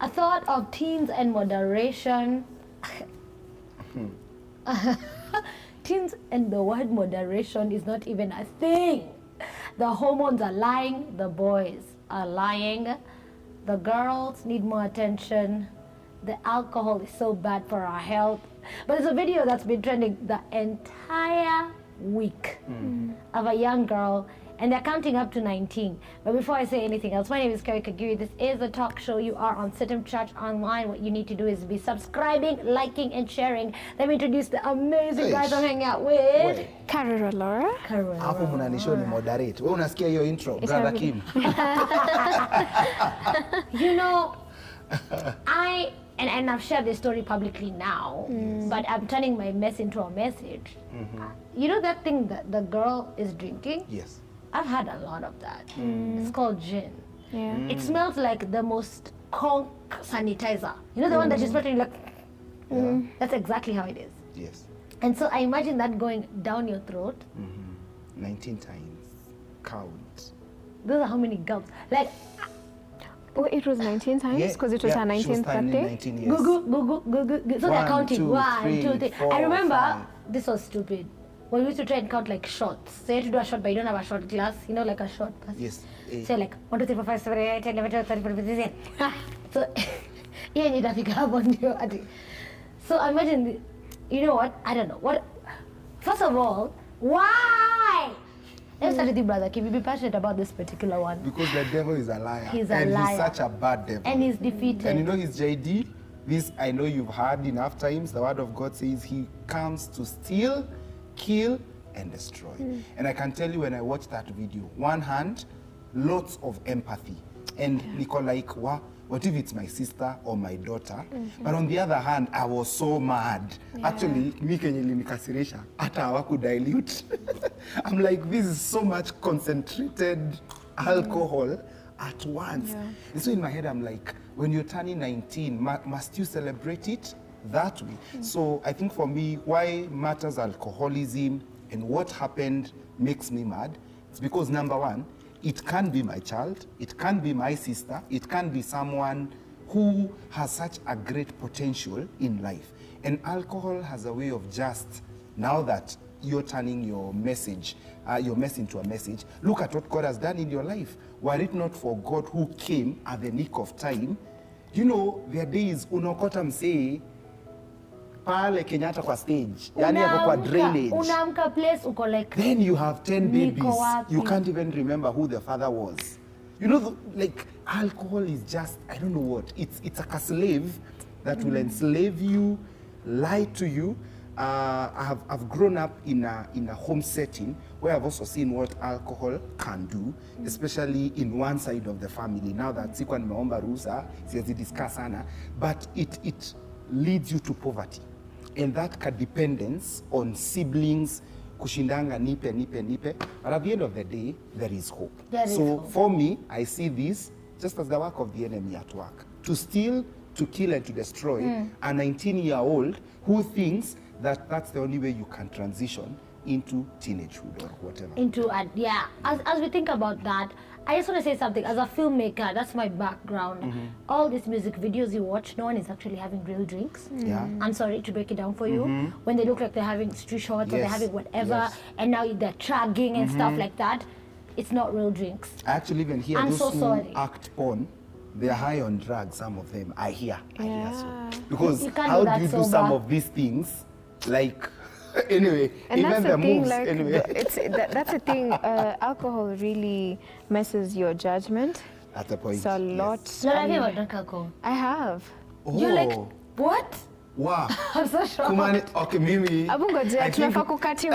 of teens and moderation. teens and the word moderation is not even a thing. The hormones are lying, the boys are lying, the girls need more attention. The alcohol is so bad for our health. But there's a video that's been trending the entire week mm. of a young girl and they're counting up to 19. But before I say anything else, my name is Kerry Kagiri. This is a talk show. You are on CITAM Church Online. What you need to do is be subscribing, liking, and sharing. Let me introduce the amazing guys I'm hanging out with. We, Carol Laura. Carol. hapo mnanisho ni moderate. Wewe unasikia hiyo intro, brother Kim? You know, I and, and I've shared this story publicly now, mm. but I'm turning my mess into a message. Mm-hmm. You know that thing that the girl is drinking? Yes. I've had a lot of that. Mm. It's called gin. Yeah. Mm. It smells like the most conk sanitizer. You know the one that you smell and you're like, Yeah. Mm. that's exactly how it is. Yes. And so I imagine that going down your throat. Mm-hmm. 19 times. Count. Those are how many gulps. Like, Oh, it was 19 times Yeah, because it was yeah, her she was 19th birthday. 19 years. Go, go, go, go, go, go, go. So they're counting. two, One, three, two, three. four, I remember five. this was stupid. We used to try and count like shots. So you had to do a shot, but you don't have a shot glass. You know, like a shot glass. Yes. Eh. So like one, two, three, four, five, seven, eight, ten, eleven, twelve, thirteen, fourteen, fifteen, sixteen. So hiyo yenye itafika hapo ndio ati. So imagine, you know what? I don't know what. First of all, why? Let's start with you, brother. Can you be passionate about this particular one? Because the devil is a liar. He's a and liar. he's such a bad devil. And he's defeated. And you know his JD? This I know you've heard enough times. The word of God says he comes to steal, kill, and destroy. Mm. And I can tell you when I watched that video, one hand, lots of empathy. And niko like, what if it's my sister or my daughter? Mm-hmm. But on the other hand, I was so mad. Actually, mi kenye linikasirisha, hata hawaku dilute. I'm like, this is so much concentrated alcohol at once. And so in my head, I'm like, when you're turning 19, must you celebrate it that way? So I think for me, why matters alcoholism and what happened makes me mad. It's because number one, it can be my child, it can be my sister, it can be someone who has such a great potential in life. And alcohol has a way of just, now that you're turning your message, uh, your mess into a message, look at what God has done in your life. Were it not for God who came at the nick of time, you know, there are days unaokota msee pale Kenyatta kwa stage, yani yako kwa drainage. Unaamka place uko like Then you have 10 Niko babies. You can't even remember who the father was. You know, the, like alcohol is just, I don't know what. It's, it's like a slave that will enslave you, lie to you. Uh, I've, I've grown up in a, in a home setting where I've also seen what alcohol can do, especially in one side of the family. Now that sikuwa nimeomba ruhusa, siwezi discuss sana, but it, it leads you to poverty and that dependence on siblings kushindanga nipe nipe nipe. But at the end of the day there is hope. There is so hope. for me i see this just as the work of the enemy at work. To steal to kill and to destroy a 19 year old who thinks that that's the only way you can transition into teenagehood or whatever into a yeah as, as we think about that i just want to say something as a filmmaker that's my background Mm-hmm. all these music videos you watch no one is actually having real drinks Yeah. i'm sorry to break it down for you when they look like they're having street shots or they're Mm-hmm. Having whatever Yes. Mm-hmm. and now they're chugging and stuff like that it's not real drinks i actually even hear I'm those so who sorry. act porn they're high on drugs some of them i hear i hear so Yeah. because You how do do that you do some of these things like anyway And even that's the the thing, moves like, anyway it's, that, that's the thing, uh, alcohol really messes your judgment. at the point So a yes. lot. no have you um, ever drunk alcohol I have. oh, you're like what wow i'm so shocked Kumani, okay mimi Abu I tunafaa kukati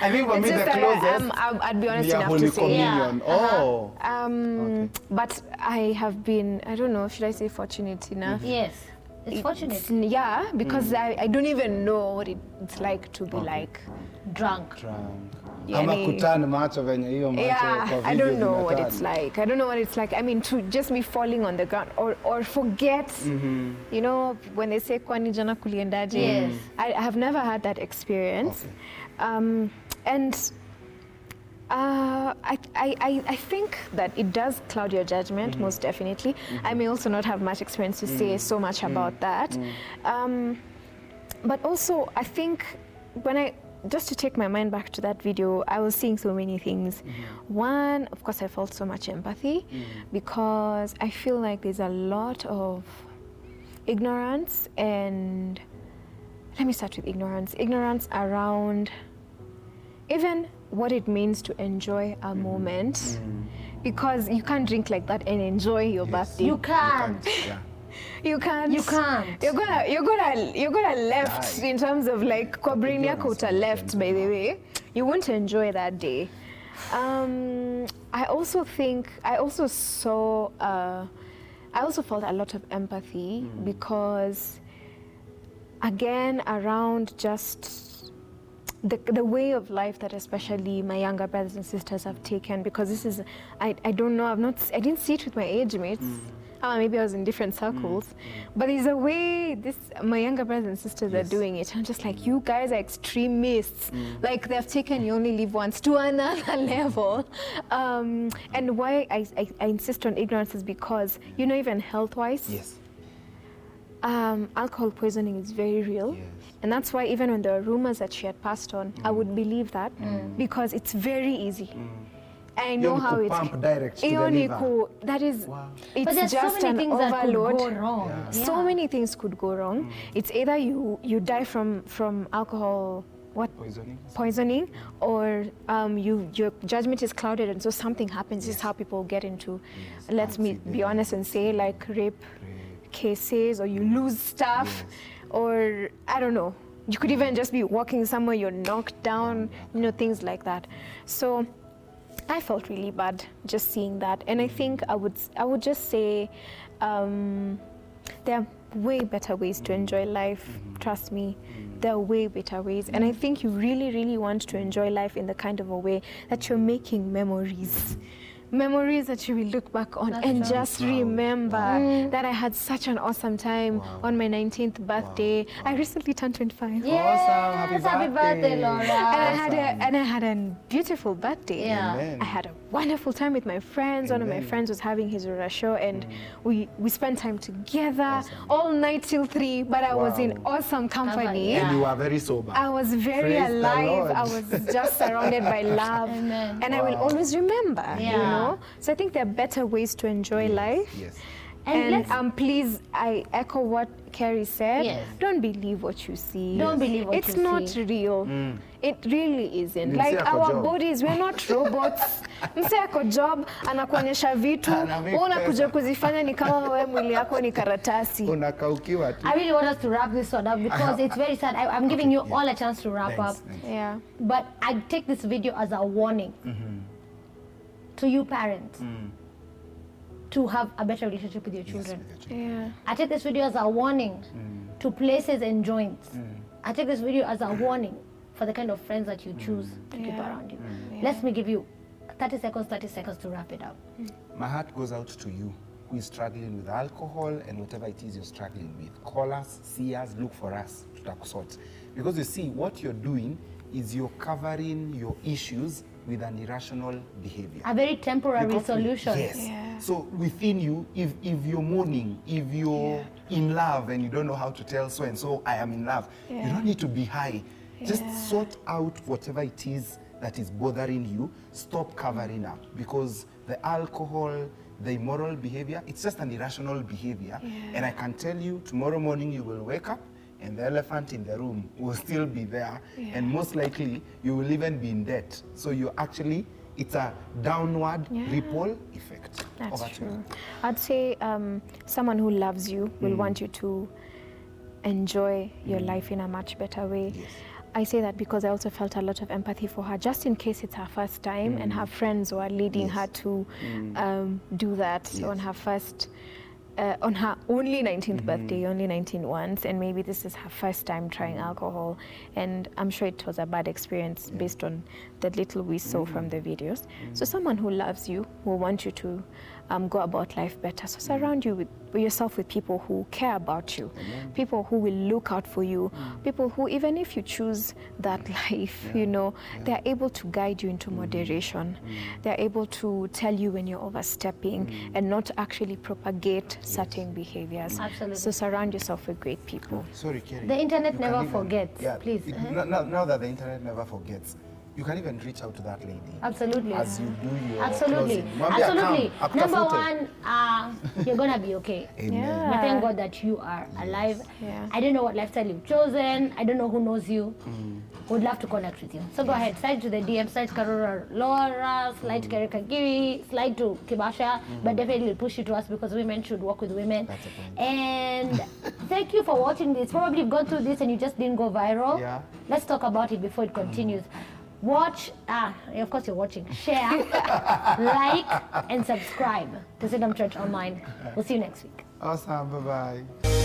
I think for me the I, closest I'm, I'm, I'd be honest enough Holy to say. Yeah. Communion oh Um, But I have been, I don't know, should I say fortunate enough? yes it's fortunate It's- yeah, because I, I don't even know what it, it's like to be like. drunk drunk Yani- ama kutana macho venye hiyo macho Yeah, kwa I don't know what it's like. I don't know what it's like. I mean, to just be falling on the ground or, or forget, you know, when they say kwani jana kuliendaje. Yes. I, I have never had that experience. Okay. Um, and Uh, I, I, I- think that it does cloud your judgment, mm-hmm. most definitely. I mm-hmm. may also not have much experience to say mm. so much mm. about that. Mm. Um, but also, I think when I, just to take my mind back to that video, I was seeing so many things. Mm-hmm. One, of course, I felt so much empathy because I feel like there's a lot of ignorance and let me start with ignorance. Ignorance around even what it means to enjoy a moment because you can't drink like that and enjoy your birthday. You can't. Yeah. You can't. You can't. You're gonna, you're gonna, you're gonna left Die. in terms of like kwa brain yako uta left. By the way, you won't enjoy that day. Um, I also think I also saw. Uh, I also felt a lot of empathy because, again, around just the, the way of life that especially my younger brothers and sisters have taken because this is I, I don't know I've not I didn't see it with my age mates. Uh, maybe I was in different circles. but there's a way this my younger brothers and sisters are doing it. I'm just like you guys are extremists. Like they've taken you only live once to another level. Um, and why I, I, I insist on ignorance is because you know even health wise Yes. Um, alcohol poisoning is very real. Yes. And that's why even when there were rumors that she had passed on, I would mm. believe that mm. because it's very easy. Mm. I know Hiyo how it's. kupump direct to the Hiyo ni liver. ku- that is, Wow. it's But there's so many an things that could overload. go wrong. Yeah. So many things could go wrong. It's either you you die from from alcohol, what Poisoning. poisoning, or um, you your judgment is clouded, and so something happens. This is how people get into. Let's me be honest and say like rape cases, or you lose stuff, or I don't know. You could even just be walking somewhere, you're knocked down, you know, things like that. So I felt really bad just seeing that, and I mm. think I would I would just say um, there are way better ways to enjoy life. Mm-hmm. Trust me, mm-hmm. there are way better ways, and I mm-hmm. think you really really want to enjoy life in the kind of a way that you're making memories. Memories that you will look back on That's and true. just remember mm. that I had such an awesome time on my 19th birthday. I recently turned 25. Yes, Happy happy birthday, birthday. Laura. And I had a and I had a beautiful birthday. Yeah. Amen. I had a wonderful time with my friends. One of my friends was having his Rora show, and mm. we we spent time together Awesome. all night till three. But I was in awesome company. yeah. And you were very sober. I was very Praise alive. I was just surrounded by love, Amen. and I will always remember. You Yeah. Know. So I think there are better ways to enjoy life. Yes. And And, um, please, I echo what Carrie said. Yes. Don't believe what you see. Don't believe what it's you not real. Mm. It really isn't. Ni Like our job. bodies, we're not robots. Mse ako job, anakuonyesha vitu, unakuja kuzifanya ni kama wewe mwili yako ni karatasi. Unakaukiwa tu. I really want us to wrap this one up because it's very sad. I, I'm giving you all a chance to wrap Thanks, up. thanks. Yeah. But I take this video as a warning Mm-hmm. To you parents Mm. to have a better relationship with your Yes, children. with your children. Yeah. I take this video as a warning Mm. to places and joints. I take this video as a warning for the kind of friends that you choose to keep around you. Let me give you 30 seconds, 30 seconds to wrap it up. My heart goes out to you who is struggling with alcohol and whatever it is you're struggling with. Call us, see us, look for us, tutakusort. Because you see, what you're doing is you're covering your issues with an irrational behavior. A very temporary Because we- solution. Yes. Yeah. So within you, if, if you're mourning, if you're in love and you don't know how to tell so and so, I am in love, you don't need to be high. Just sort out whatever it is that is bothering you. Stop covering up because the alcohol, the immoral behavior, it's just an irrational behavior. And I can tell you, tomorrow morning you will wake up and the elephant in the room will still be there. And most likely you will even be in debt. So you actually, it's a downward Yeah. ripple effect. That's Over to you. true. I'd say um, someone who loves you will want you to enjoy your life in a much better way. Yes. I say that because I also felt a lot of empathy for her, just in case it's her first time and her friends were leading her to um, do that on her first uh, on her only 19th mm-hmm. birthday, only 19 once, and maybe this is her first time trying mm-hmm. alcohol. And I'm sure it was a bad experience based on the little we saw mm-hmm. from the videos. So someone who loves you, will want you to um, go about life better. So surround you with, with yourself with people who care about you, people who will look out for you, mm. people who even if you choose that life, you know, they are able to guide you into mm. moderation. Mm. They are able to tell you when you're overstepping and not actually propagate certain behaviors. Absolutely. So surround yourself with great people. Sorry, Kerry. The internet You never even- forgets. Yeah, Please. it- Uh-huh. now- now, now that the internet never forgets, you can even reach out to that lady. Absolutely. As you do your Absolutely. closing. Mwambie Absolutely. akam, Number akutafute. one, uh, you're gonna be okay. Amen. Yeah. But thank God that you are alive. Yeah. I don't know what lifestyle you've chosen. I don't know who knows you. Would love to connect with you. So go ahead, slide to the DM, slide to Karura Laura, slide to Karika Kagiri, slide to Kibasha, but definitely push it to us because women should work with women. And thank you for watching this. Probably you've gone through this and you just didn't go viral. Yeah. Let's talk about it before it continues. Watch, ah, of course you're watching. Share, like, and subscribe to CITAM Church Online. We'll see you next week. Awesome. Bye bye.